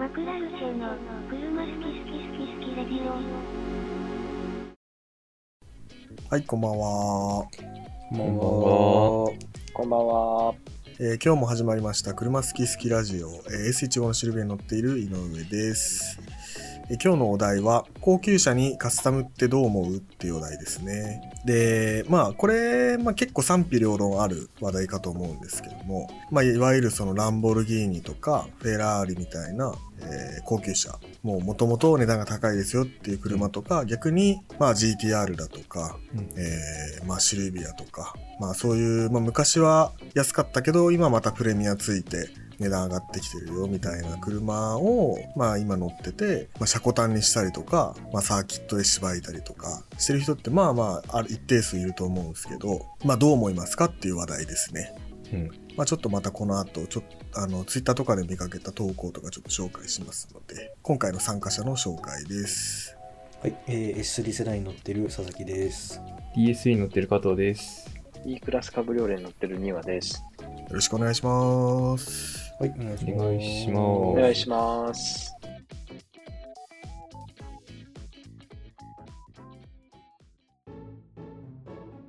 マクラルチェの車好き好き好き好きレディオはい、こんばんは。こんばんは。こんばんは。えー今日も始まりました車好き好きラジオ、えー S15 のシルベに乗っている井上です、えー今日のお題は高級車にカスタムってどう思うっていうお題ですね。でまあこれ、まあ、結構賛否両論ある話題かと思うんですけども、まあ、いわゆるそのランボルギーニとかフェラーリみたいな、えー高級車もう元々値段が高いですよっていう車とか、逆に、まあ、GTR だとか、うん。えーまあ、シルビアとか、まあ、そういう、まあ、昔は安かったけど今またプレミアついて値段上がってきてるよみたいな車を、まあ、今乗ってて、まあ、車庫端にしたりとか、まあ、サーキットで縛いたりとかしてる人ってまあまあある一定数いると思うんですけど、まあ、どう思いますかっていう話題ですね。うん。まあ、ちょっとまたこの後ちょっとあのツイッターとかで見かけた投稿とかちょっと紹介しますので今回の参加者の紹介です。はい、えー、S3 世代に乗ってる佐々木です。DSE に乗ってる加藤です。E クラスカブリオレに乗ってる2話です。よろしくお願いします。はい、お願いします。お願いしますお願いします。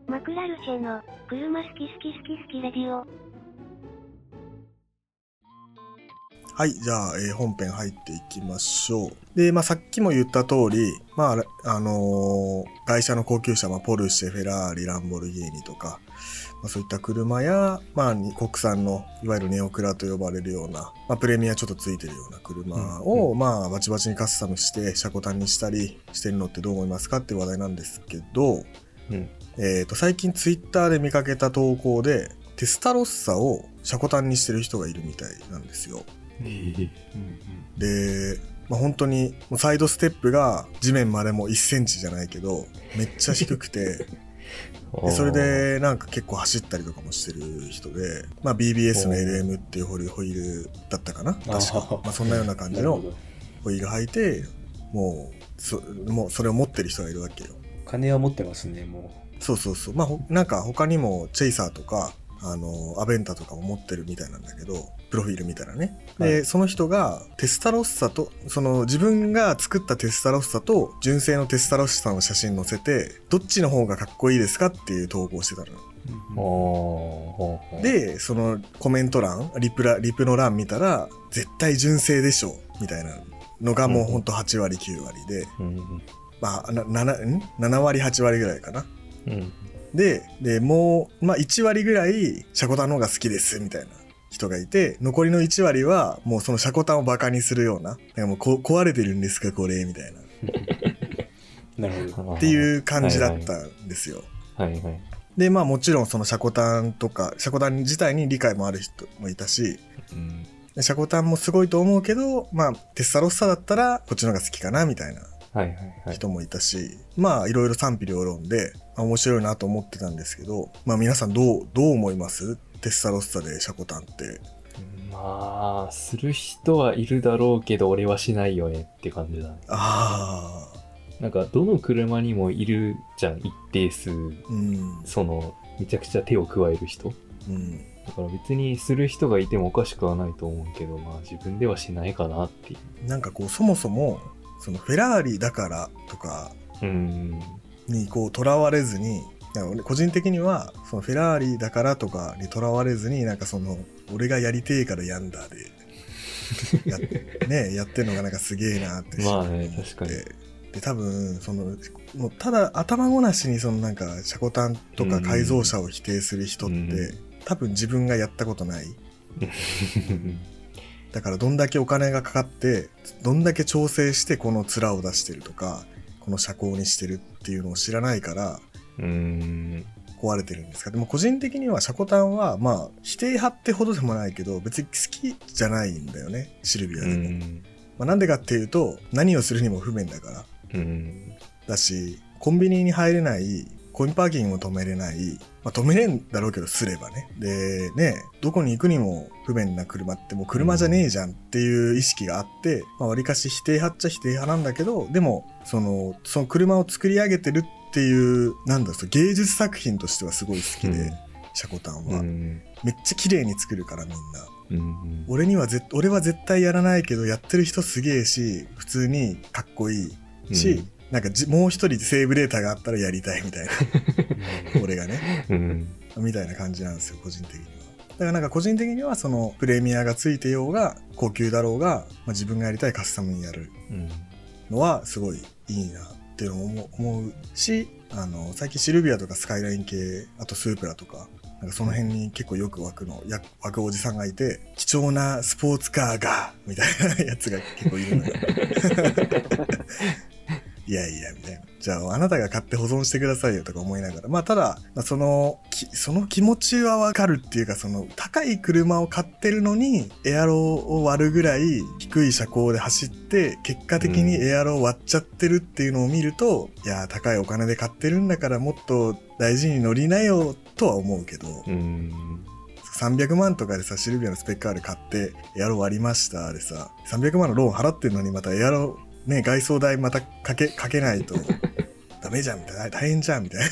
マクラルチェの車好き好き好き好きレディオはい、じゃあ、えー本編入っていきましょう。で、まあ、さっきも言った通り、まあ、あのー外車の高級車、まあ、ポルシェ、フェラーリ、ランボルギーニとか、まあ、そういった車や、まあ、に国産の、いわゆるネオクラと呼ばれるような、まあ、プレミアちょっとついてるような車を、まあ、バチバチにカスタムして、車庫端にしたりしてるのってどう思いますかっていう話題なんですけど、うん。えー、と最近ツイッターで見かけた投稿でテスタロッサを車庫端にしてる人がいるみたいなんですよで、まあ、本当にもうサイドステップが地面までも1センチじゃないけどめっちゃ低くて でそれでなんか結構走ったりとかもしてる人で、まあ、BBS の LM っていうホイールだったかな？確か。まあ、そんなような感じの。ホイール履いてもうそもうそれを持ってる人がいるわけよ。金は持ってますね、もそうそうそう。まあ、ほなんか他にもチェイサーとか、あの、アベンタとかも持ってるみたいなんだけど、プロフィールみたいなね。で、はいその人がテスタロッサと、その自分が作ったテスタロッサと純正のテスタロッサの写真載せて、どっちの方がかっこいいですかっていう投稿してたのよ。う。ほうほう、で、そのコメント欄、リプラ、リプの欄見たら、絶対純正でしょ、みたいなのがもうほんと8割9割で、うん。まあ、な 7, ん？7割8割ぐらいかな。うん。で、で、もう、まあ、1割ぐらい、シャコタンの方が好きです、みたいな人がいて、残りの1割は、もうそのシャコタンをバカにするような、なんかもうこ壊れてるんですか、これ、みたいな。なるほど。っていう感じだったんですよ。はいはい。で、まあもちろんそのシャコタンとか、シャコタン自体に理解もある人もいたし、うん。シャコタンもすごいと思うけど、まあ、テスタロッサだったら、こっちの方が好きかな、みたいなはいはいはい。人もいたし、まあいろいろ賛否両論で、まあ面白いなと思ってたんですけど、まあ皆さんどう、どう思います？テスタロッサでシャコタンって。まあ、する人はいるだろうけど、俺はしないよねって感じだね。ああ、なんか、どの車にもいるじゃん、一定数。うん、その、めちゃくちゃ手を加える人。うん。だから別にする人がいてもおかしくはないと思うけど、まあ自分ではしないかなっていう。なんかこう、そもそも、そのフェラーリだからとかうん。にこう、とらわれずに、個人的には、そのフェラーリだからとかにとらわれずに、なんかその、俺がやりてえからやんだで、や ね、やってるのがなんかすげえなってまあね思って。確かに。で多分そのもうただ頭ごなしにそのなんかシャコタンとか改造車を否定する人って、うん。多分自分がやったことない だからどんだけお金がかかってどんだけ調整してこの面を出してるとかこの車高にしてるっていうのを知らないからうん。壊れてるんですかでも個人的にはシャコタンはまあ否定派ってほどでもないけど別に好きじゃないんだよねシルビアうでも、ん。まあ、なんでかっていうと何をするにも不便だからうん。だしコンビニに入れないコインパーキングも止めれない、まあ、止めれんだろうけどすればね。でねどこに行くにも不便な車ってもう車じゃねえじゃんっていう意識があってわり、まあ、かし否定派っちゃ否定派なんだけどでもそのその車を作り上げてるっていうなんだろう芸術作品としてはすごい好きで、うん。シャコタンは、うん。めっちゃ綺麗に作るからみんな。うんうん。俺にはぜ俺は絶対やらないけどやってる人すげえし普通にかっこいいし、なんかじもう一人セーブデータがあったらやりたいみたいな 俺がねうん。みたいな感じなんですよ個人的にはだからなんか個人的にはそのプレミアがついてようが高級だろうが、まあ、自分がやりたいカスタムにやるうん。のはすごいいいなっていうのを思うしあの最近シルビアとかスカイライン系あとスープラとかなんかその辺に結構よく湧くのや湧くおじさんがいて貴重なスポーツカーがみたいなやつが結構いるのよ いやいやみたいなじゃああなたが買って保存してくださいよとか思いながら。まあただ、まあ、そのきその気持ちはわかるっていうかその高い車を買ってるのにエアロを割るぐらい低い車高で走って結果的にエアロを割っちゃってるっていうのを見ると、いや高いお金で買ってるんだからもっと大事に乗りなよとは思うけど、うん。300万とかでさシルビアのスペックカーで買ってエアロ割りましたでさ300万のローン払ってんのにまたエアロね外装代またかけかけないと ダメじゃんみたいな大変じゃんみたいな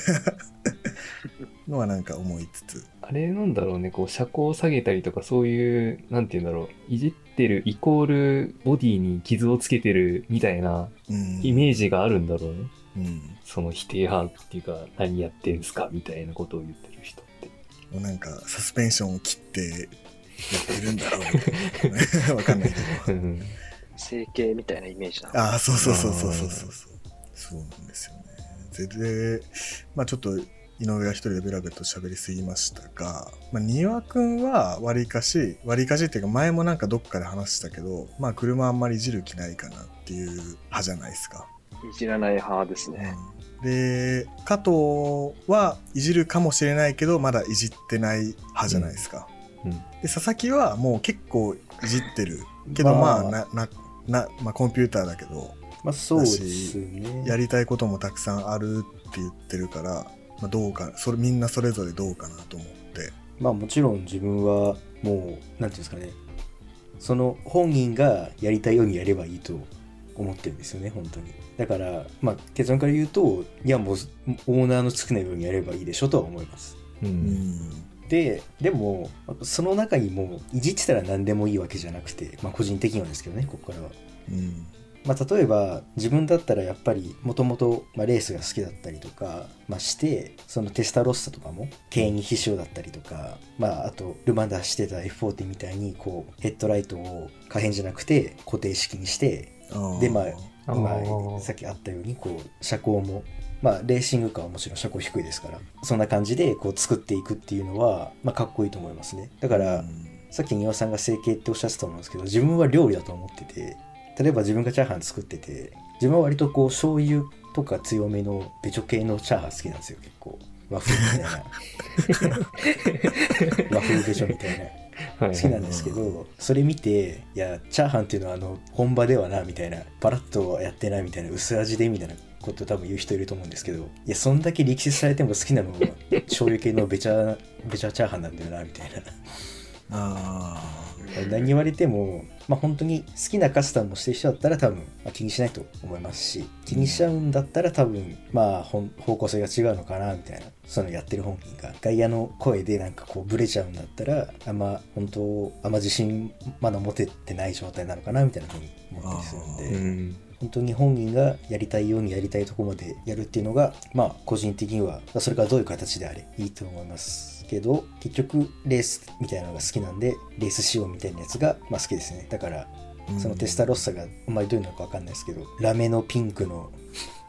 のはなんか思いつつあれなんだろうね、こう、車高を下げたりとか、そういう、なんて言うんだろう、いじってるイコール、ボディに傷をつけてるみたいなうんイメージがあるんだろうね。うんその否定派っていうか、何やってんすかみたいなことを言ってる人って。もうなんかサスペンションを切ってやってるんだろうみたいな わかんないけどうん。整形みたいなイメージなああそうそうそうそうそうそうそうなんですよねでまあちょっと井上が一人でベラベラと喋りすぎましたが、まあ、君はわりかし、わりかしっていうか前もなんかどっかで話したけど、まあ車あんまりいじる気ないかなっていう派じゃないですか。いじらない派ですね。うん、で、加藤はいじるかもしれないけど、まだいじってない派じゃないですか。うんうん、で、佐々木はもう結構いじってるけど、まあ、まあ、な、な、な、まあ、コンピューターだけどまあそうですね。やりたいこともたくさんあるって言ってるから、まあ、どうかそれみんなそれぞれどうかなと思ってまあもちろん自分はもう、なんていうんですかね。その本人がやりたいようにやればいいと思ってるんですよね、本当に。だから、まあ結論から言うと、いやもうオーナーの好きなようにやればいいでしょとは思います。う。うんんで、でも、その中にも、いじってたら何でもいいわけじゃなくて、まあ個人的にはですけどね、ここからは。うん。まあ、例えば自分だったらやっぱりもともとレースが好きだったりとか、まあ、してそのテスタロッサとかも牽引必勝だったりとか、まあ、あとルマンダしてた F40 みたいにこうヘッドライトを可変じゃなくて固定式にしてでまあ今さっきあったようにこう車高もまあレーシングカーはもちろん車高低いですからそんな感じでこう作っていくっていうのは、まあ、かっこいいと思いますね。だから、さっき庭さんが整形っておっしゃってたと思うんですけど自分は料理だと思ってて例えば自分がチャーハン作ってて自分は割とこう醤油とか強めのベチョ系のチャーハン好きなんですよ結構。和風みたいな。和風ベチョみたいな。はい好きなんですけどそれ見ていやチャーハンっていうのはあの本場ではなみたいな。パラッとやってないみたいな。薄味でみたいなこと多分言う人いると思うんですけどいやそんだけ力説されても好きなのは醤油系のベチャ ベチャチャーハンなんだよなみたいな。あ何言われても、まあ、本当に好きなカスタムをしてる人だったら多分、まあ、気にしないと思いますし気にしちゃうんだったら多分まあ方向性が違うのかなみたいなそのやってる本人が。外野の声でなんかこうブレちゃうんだったらあんま本当あんま自信まだ持ててない状態なのかなみたいなふうに思ったりするんで。うん。本当に本人がやりたいようにやりたいところまでやるっていうのがまあ個人的にはそれからどういう形であれいいと思いますけど結局レースみたいなのが好きなんでレース仕様みたいなやつがまあ好きですね。だからーそのテスタロッサがあんまりどういうのか分かんないですけどラメのピンクの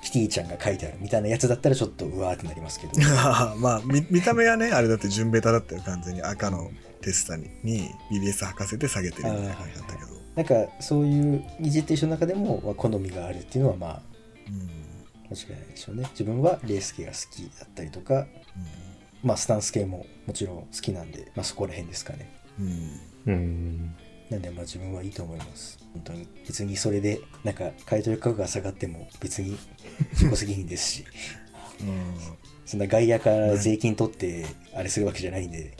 キティちゃんが書いてあるみたいなやつだったらちょっとうわーってなりますけど。まあ見見た目はねあれだって純ベタだったよ完全に。赤のテスタにに BBS 履かせて下げてるみたいな感じだったけど、なんかそういういじってる人の中でもまあ好みがあるっていうのはまあうん間違いないでしょうね自分はレース系が好きだったりとかまあスタンス系ももちろん好きなんで、まあ、そこら辺ですかね。うんうん。なんでまあ自分はいいと思います。本当に。別にそれでなんか買い取り価格が下がっても別に自己責任ですし、うんそんな外野から税金取ってあれするわけじゃないんで、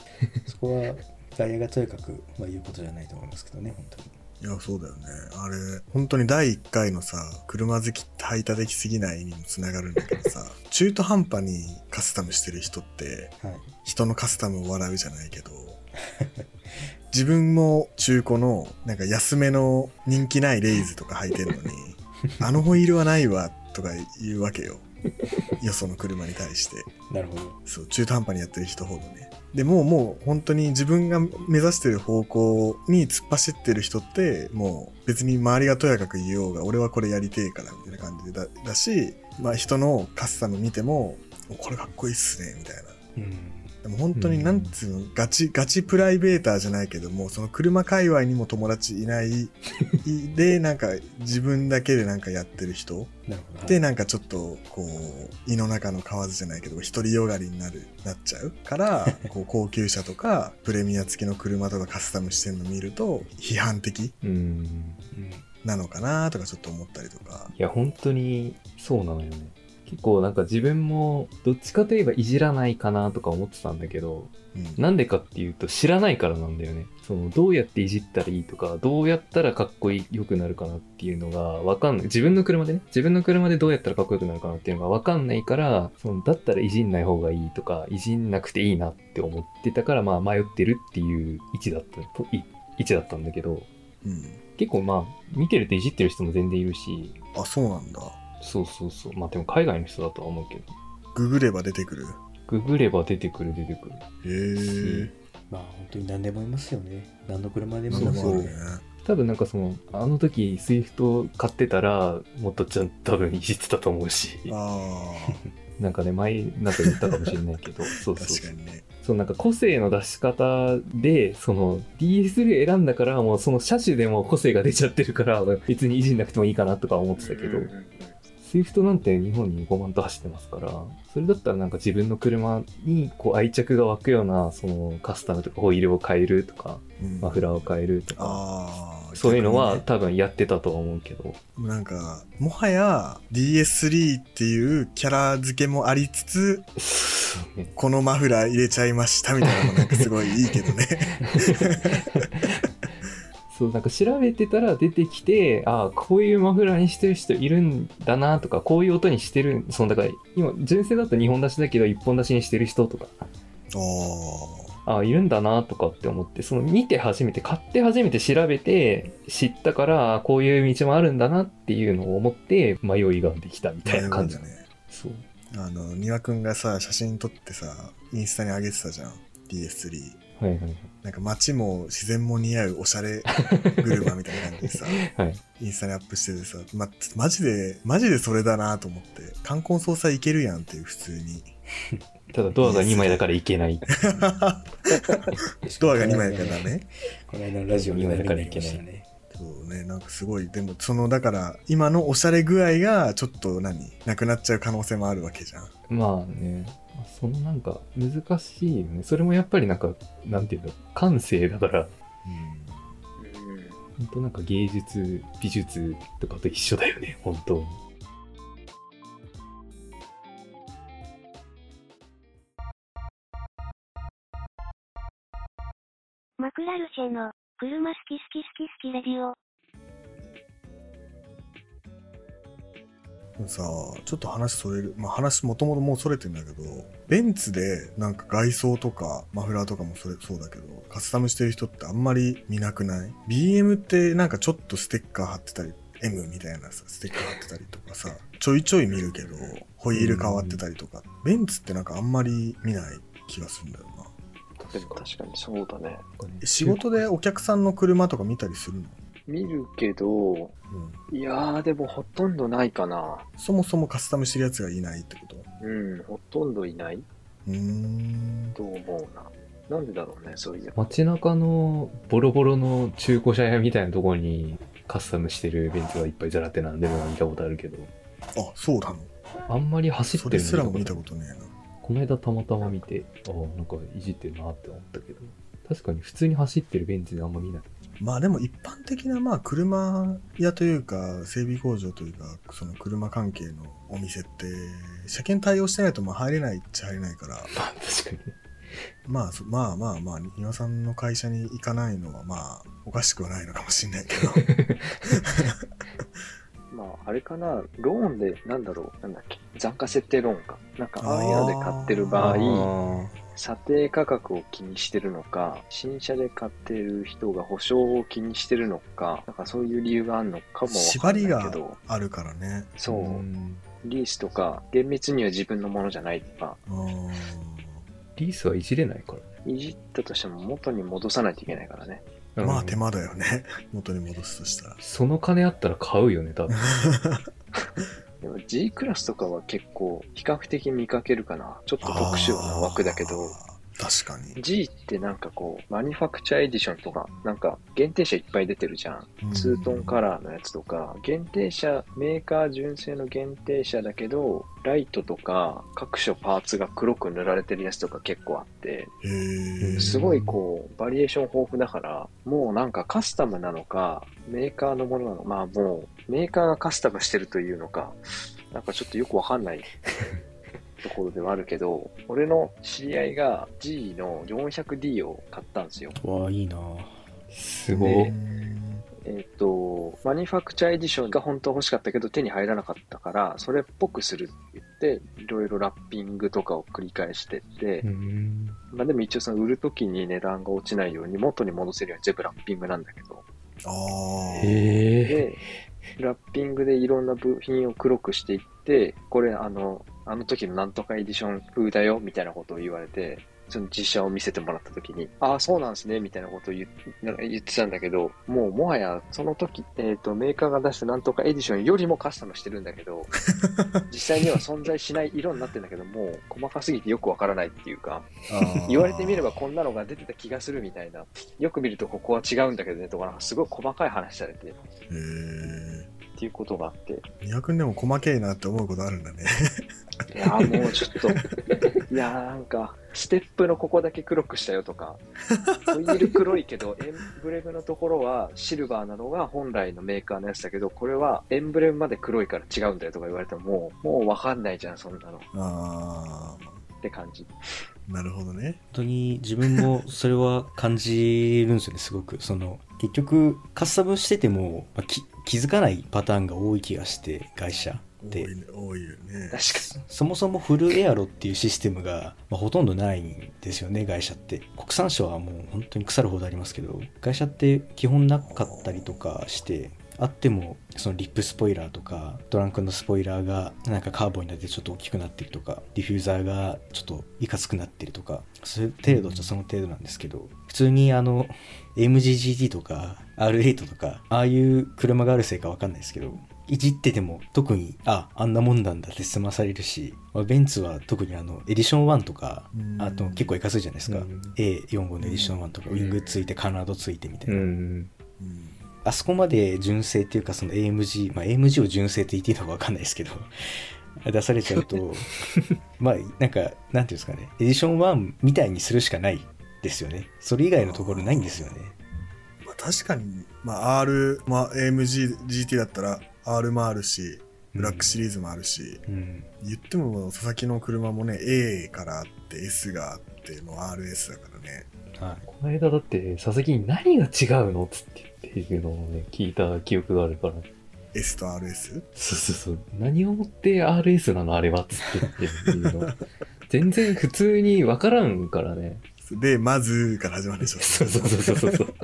そこは外野がとにかくまあ言うことじゃないと思いますけどね、本当に。いやそうだよねあれ本当に第1回のさ車好きって排他的すぎないにもつながるんだけどさ 中途半端にカスタムしてる人ってはい。人のカスタムを笑うじゃないけど自分も中古のなんか安めの人気ないレイズとか履いてるのに あのホイールはないわとか言うわけよ よその車に対してなるほど。そう中途半端にやってる人ほどねでもうもう本当に自分が目指してる方向に突っ走ってる人ってもう別に周りがとやかく言おうが俺はこれやりてえからみたいな感じでだだしまあ人のカスタム見てもおこれかっこいいっすねみたいなうん。でも本当になんつうの、ガチ、ガチプライベーターじゃないけども、その車界隈にも友達いない、で、なんか自分だけでなんかやってる人。で、なんかちょっと、こう、胃の中の蛙じゃないけど、独りよがりになる、なっちゃうから、こう、高級車とか、プレミア付きの車とかカスタムしてんの見ると、批判的うん。うん。なのかなとかちょっと思ったりとか。いや、本当にそうなのよね。結構なんか自分もどっちかといえばいじらないかなとか思ってたんだけど、うん。なんでかっていうと知らないからなんだよね。そのどうやっていじったらいいとか、どうやったらかっこいい良くなるかなっていうのがわかんない。自分の車でね、自分の車でどうやったらかっこよくなるかなっていうのがわかんないから、そのだったらいじんない方がいいとか、いじんなくていいなって思ってたから、まあ迷ってるっていう位置だった、位置だったんだけど、うん。結構まあ見てるといじってる人も全然いるし、あ、そうなんだ。そうそうそう。まあでも海外の人だとは思うけど。ググれば出てくる？ググれば出てくる出てくる。へえ。まあ本当に何でもいますよね。何の車でもいますよねね。。多分なんかその、あの時スイフト買ってたら、もっとちゃん多分いじってたと思うし、あ なんかね、前なんか言ったかもしれないけど、そうあ、そう確かにね。そうなんか個性の出し方で、その DS 選んだからもうその車種でも個性が出ちゃってるから、別にいじんなくてもいいかなとか思ってたけど、スイフトなんて日本に5万と走ってますから、それだったらなんか自分の車にこう愛着が湧くような、そのカスタムとかホイールを変えるとか、うんマフラーを変えるとか。そういうのは多分やってたとは思うけど、なんか、もはや DS3 っていうキャラ付けもありつつ、ねこのマフラー入れちゃいましたみたいなのもなんかすごいいいけどね。そう、なんか調べてたら出てきて、ああ、こういうマフラーにしてる人いるんだなとか、こういう音にしてる、その、だから、今、純正だと2本出しだけど1本出しにしてる人とか、あああ、いるんだなとかって思って、その見て初めて、買って初めて調べて知ったから、あこういう道もあるんだなっていうのを思って、迷いができたみあ。たいな感じ。だね。そう。あの、庭くんがさ、写真撮ってさ、インスタに上げてたじゃん。DS3。はいはいなんか街も自然も似合うおしゃれ 車みたいな感じでさ、はい。はい。インスタにアップしててさ、ま、マジで、マジでそれだなと思って、冠婚葬祭いけるやんっていう普通に。ただドアが2枚だからいけない。ドアが2枚だからダメこの間のラジオにもやりましたね。そうね、なんかすごい、でもその、だから、今のおしゃれ具合が、ちょっと何なくなっちゃう可能性もあるわけじゃん。まあね、そのなんか難しいよね。それもやっぱりなんか、なんていうの、感性だから、本当なんか芸術、美術とかと一緒だよね、本当に。マクラルシェの、車好き好き好き好きレディオ。さ、ちょっと話それる。まあ話もともともうそれてんだけど、ベンツでなんか外装とかマフラーとかもそれそうだけど、カスタムしてる人ってあんまり見なくない ?BM ってなんかちょっとステッカー貼ってたり、M みたいなさ、ステッカー貼ってたりとかさ、ちょいちょい見るけど、ホイール変わってたりとか、ベンツってなんかあんまり見ない気がするんだよな。確かにそうだね。え仕事でお客さんの車とか見たりするの？見るけど、うん。いやーでもほとんどないかな。そもそもカスタムしてるやつがいないってこと？うん、ほとんどいないうーん。と思うな。なんでだろうね、そういえば。街中のボロボロの中古車屋みたいなところにカスタムしてるベンツがいっぱいじゃらってなんでも見たことあるけど、あ、そうなのあんまり走ってるそれすらも見見たことねえな。とこの間たまたま見て、ああ、なんかいじってるなって思ったけど、確かに普通に走ってるベンツであんま見ない。まあでも一般的なまあ車屋というか整備工場というかその車関係のお店って車検対応してないとまあ入れないっちゃ入れないからまあ確かにね。まあそまあまあまあ庭さんの会社に行かないのはまあおかしくはないのかもしれないけど まあ、あれかな、ローンで、なんだろう、なんだっけ、残価設定ローンか。なんか、ああいうので買ってる場合、あ査定価格を気にしてるのか、新車で買ってる人が保証を気にしてるのか、なんかそういう理由があるのかもわかんない縛りがけど、あるからね。そう、んリースとか、厳密には自分のものじゃないとか、うんリースはいじれないから。いじったとしても元に戻さないといけないからね。まあうん手間だよね。元に戻すとしたら。その金あったら買うよね、多分。でも G クラスとかは結構比較的見かけるかな。ちょっと特殊な枠だけど、確かに。G ってなんかこう、 Manufacture Edition とか、なんか限定車いっぱい出てるじゃん。うん。ツートンカラーのやつとか、限定車、メーカー純正の限定車だけど、ライトとか各所パーツが黒く塗られてるやつとか結構あって、すごいこう、バリエーション豊富だから、もうなんかカスタムなのか、メーカーのものなのまあもう、メーカーがカスタムしてるというのか、なんかちょっとよくわかんないところではあるけど、俺の知り合いが G の 400D を買ったんですよ。わあいいなすごい。うんえっ、と、マニファクチャーエディションが本当は欲しかったけど手に入らなかったから、それっぽくするって言って、いろいろラッピングとかを繰り返してって、うんまあでも一応その売るときに値段が落ちないように元に戻せるように全部ラッピングなんだけど、ああ。へえ。で、ラッピングでいろんな部品を黒くしていって、これあの、あの時のなんとかエディション風だよ、みたいなことを言われて、その実写を見せてもらった時に、ああ、そうなんですね、みたいなことを言ってたんだけど、もうもはやその時、えっ、と、メーカーが出したなんとかエディションよりもカスタムしてるんだけど、実際には存在しない色になってるんだけど、もう細かすぎてよくわからないっていうか、言われてみればこんなのが出てた気がするみたいな、よく見るとここは違うんだけどねとか、なんかすごい細かい話されて。っていうことがあって、宮君でも細けいなって思うことあるんだね。いやーもうちょっと、いやーなんか、ステップのここだけ黒くしたよとか、ホイール黒いけど、エンブレムのところはシルバーなのが本来のメーカーのやつだけど、これはエンブレムまで黒いから違うんだよとか言われても、もう、もうわかんないじゃん、そんなの。っあて感じ。あ。なるほどね。本当に自分もそれは感じるんですよねすごくその結局カスタムしてても、まあき気づかないパターンが多い気がして外車で多いね。多いよね。確かそもそもフルエアロっていうシステムが、まあ、ほとんどないんですよね外車って国産車はもう本当に腐るほどありますけど外車って基本なかったりとかしてあってもそのリップスポイラーとかトランクのスポイラーがなんかカーボンになってちょっと大きくなってるとかディフューザーがちょっといかつくなってるとかそういう程度じゃその程度なんですけど普通にあの MGGT とか R8 とかああいう車があるせいかわかんないですけどいじってても特にああんなもんなんだって済まされるし、まあベンツは特にあのエディション1とかうん。あと結構いかついじゃないですか、うん。A45 のエディション1とかウィングついてカナドついてみたいな。あそこまで純正っていうかその AMG、まあ、AMG を純正って言っていいのかわかんないですけど 出されちゃうと まあなんかなんていうんですかねエディション1みたいにするしかないですよねそれ以外のところないんですよねまあ、確かに、まあ、R、まあ、AMG GT だったら R もあるし、ブラックシリーズもあるし、うん言っても佐々木の車もね、A からあって S があっての RS だからね。はいこの間だって、佐々木に何が違うのっつってっていうのをね、聞いた記憶があるから。S と RS? そうそうそう。何をもって RS なのあれは？っつってっていうの。全然普通にわからんからね。で、まずから始まるでしょ。そうそうそうそうそう。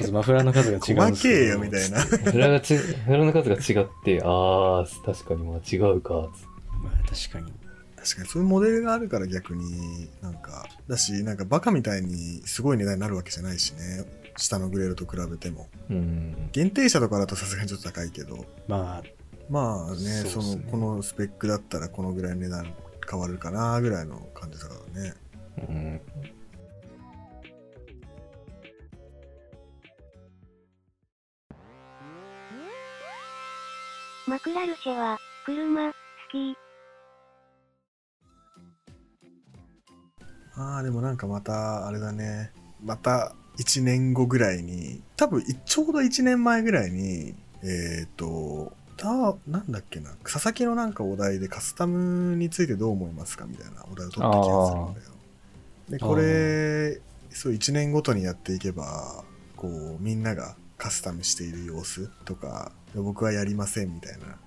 まずマフラーの数が違うんですけど細けえよみたいな。フラがち、フラの数が違って、あー、確かにまあ違うか、つってまあ確かに確かにそういうモデルがあるから逆になんか、だし、なんかバカみたいにすごい値段になるわけじゃないしね。下のグレードと比べても。うん。限定車とかだとさすがにちょっと高いけど、まあまあね、そそうっすねの、このスペックだったらこのぐらい値段変わるかなぐらいの感じだからね。うん。マクラルシェは、車、好き。ああ、でもなんかまた、あれだね。また1年後ぐらいに、多分いちょうど1年前ぐらいに、えっ、と、た、なんだっけな、佐々木のなんかお題でカスタムについてどう思いますかみたいなお題を取った気がするんだよ。で、これ、そう1年ごとにやっていけば、こう、みんながカスタムしている様子とか、僕はやりませんみたいな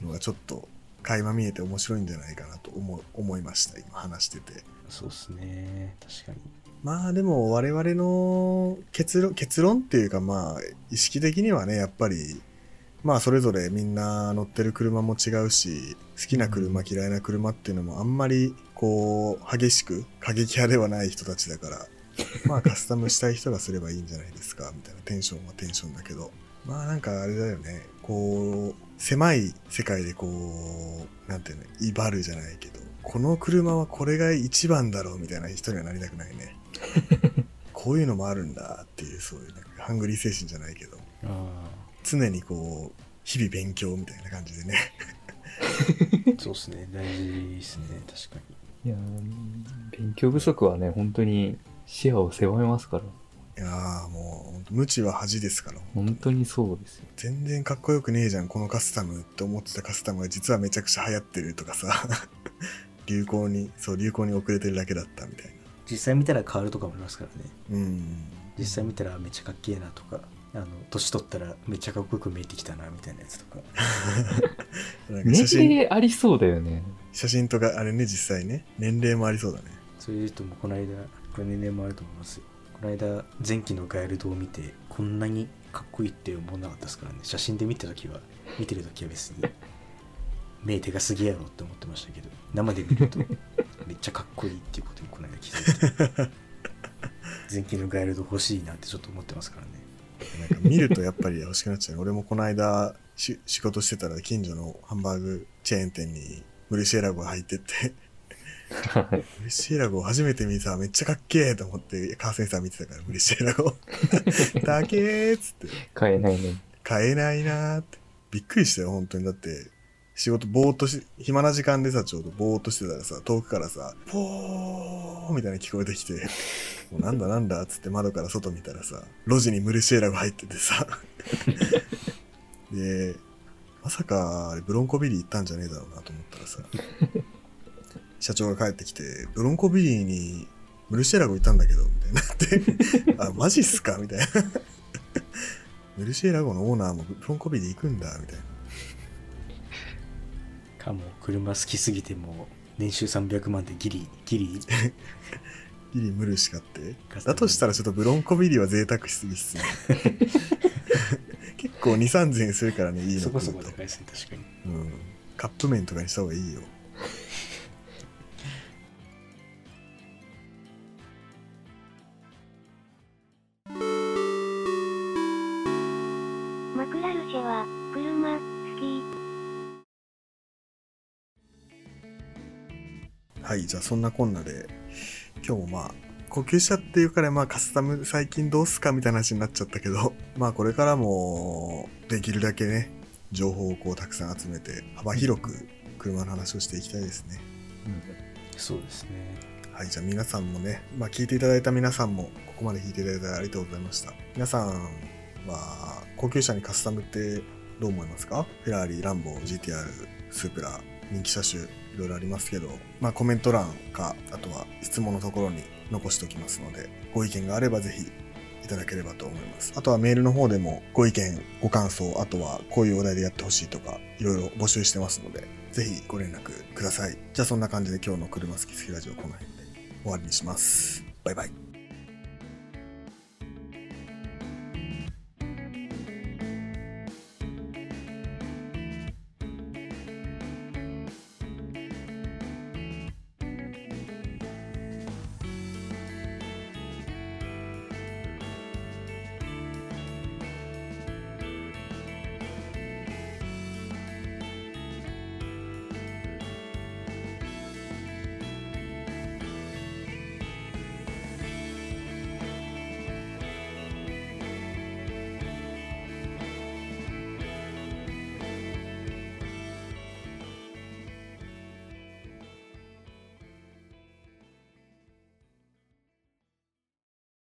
のがちょっと垣間見えて面白いんじゃないかなと思思いました、今話してて。そうですね。確かに。まあでも我々の結論、結論っていうかまあ意識的にはね、やっぱりまあそれぞれみんな乗ってる車も違うし、好きな車嫌いな車っていうのもあんまりこう激しく過激派ではない人たちだから、まあカスタムしたい人がすればいいんじゃないですかみたいなテンションはテンションだけど、まあなんかあれだよね、こう狭い世界でこう、なんていうの、威張るじゃないけど、この車はこれが一番だろうみたいな人にはなりたくないね。こういうのもあるんだっていう、そういうなんかハングリー精神じゃないけど、あ常にこう、日々勉強みたいな感じでね。あ。そうですね。大事ですね。確かに。いやー勉強不足はね、本当に視野を狭めますから。いやーもう、ほんと無知は恥ですから。本当にそうですよ。全然かっこよくねえじゃん、このカスタムって思ってたカスタムが実はめちゃくちゃ流行ってるとかさ。流行に、そう、流行に遅れてるだけだったみたいな。実際見たら変わるとかもありますからね。うん。実際見たらめっちゃかっけえなとか、あの、年取ったらめっちゃかっこよく見えてきたなみたいなやつとか。なんか年写真、齢ありそうだよね。写真とかあれね、実際ね。年齢もありそうだね。そういう人もこの間、これ年齢もあると思いますよ。この間、前期のガイルドを見て、こんなにかっこいいって思わなかったですからね。写真で見たときは、見てるときは別に、目でかすぎやろって思ってましたけど、生で見ると、めっちゃかっこいいっていうことにこの間気づいて、前期のガイルド欲しいなってちょっと思ってますからね。なんか見るとやっぱり欲しくなっちゃう。俺もこの間し仕事してたら近所のハンバーグチェーン店にムルシエラゴが入ってって、ムルシエラゴ初めて見ためっちゃかっけーと思ってカーセンサー見てたからムルシエラゴ。だけーっつって買えないね。買えないなーって。びっくりしたよ、本当に。だって、仕事ぼーっとし、暇な時間でさ、ちょうどぼーっとしてたらさ、遠くからさ、ポーみたいな聞こえてきて、もうなんだなんだっつって窓から外見たらさ、路地にムルシエラが入っててさ、で、まさか、あれブロンコビリー行ったんじゃねえだろうなと思ったらさ、社長が帰ってきて、ブロンコビリーにムルシエラゴいたんだけど、みたいになって、あ、マジっすか？みたいな。ムルシエラゴのオーナーもブロンコビリー行くんだ、みたいな。かも。車好きすぎても年収300万でギリギリ？ギリ ムルシ買って。だとしたらちょっとブロンコビリーは贅沢しすぎっすね。結構2、3000円するからね、いいのそこそこ高いですね確かに。うん。カップ麺とかにした方がいいよ。はい、じゃあそんなこんなで、今日もまあ、呼吸車っていうからまあカスタム最近どうすかみたいな話になっちゃったけど、まあこれからもできるだけね、情報をこうたくさん集めて幅広く車の話をしていきたいですね。そうですねはい、じゃあ皆さんもね、まあ聞いていただいた皆さんもここまで聞いていただいてありがとうございました。皆さんは高級車にカスタムってどう思いますか？フェラーリ、ランボー、GTR、スープラ、人気車種いろいろありますけど、まあコメント欄か、あとは質問のところに残しておきますので、ご意見があればぜひいただければと思います。あとはメールの方でもご意見、ご感想、あとはこういうお題でやってほしいとか、いろいろ募集してますので、ぜひご連絡ください。じゃあそんな感じで今日の車好き好きラジオこの辺で終わりにします。バイバイ。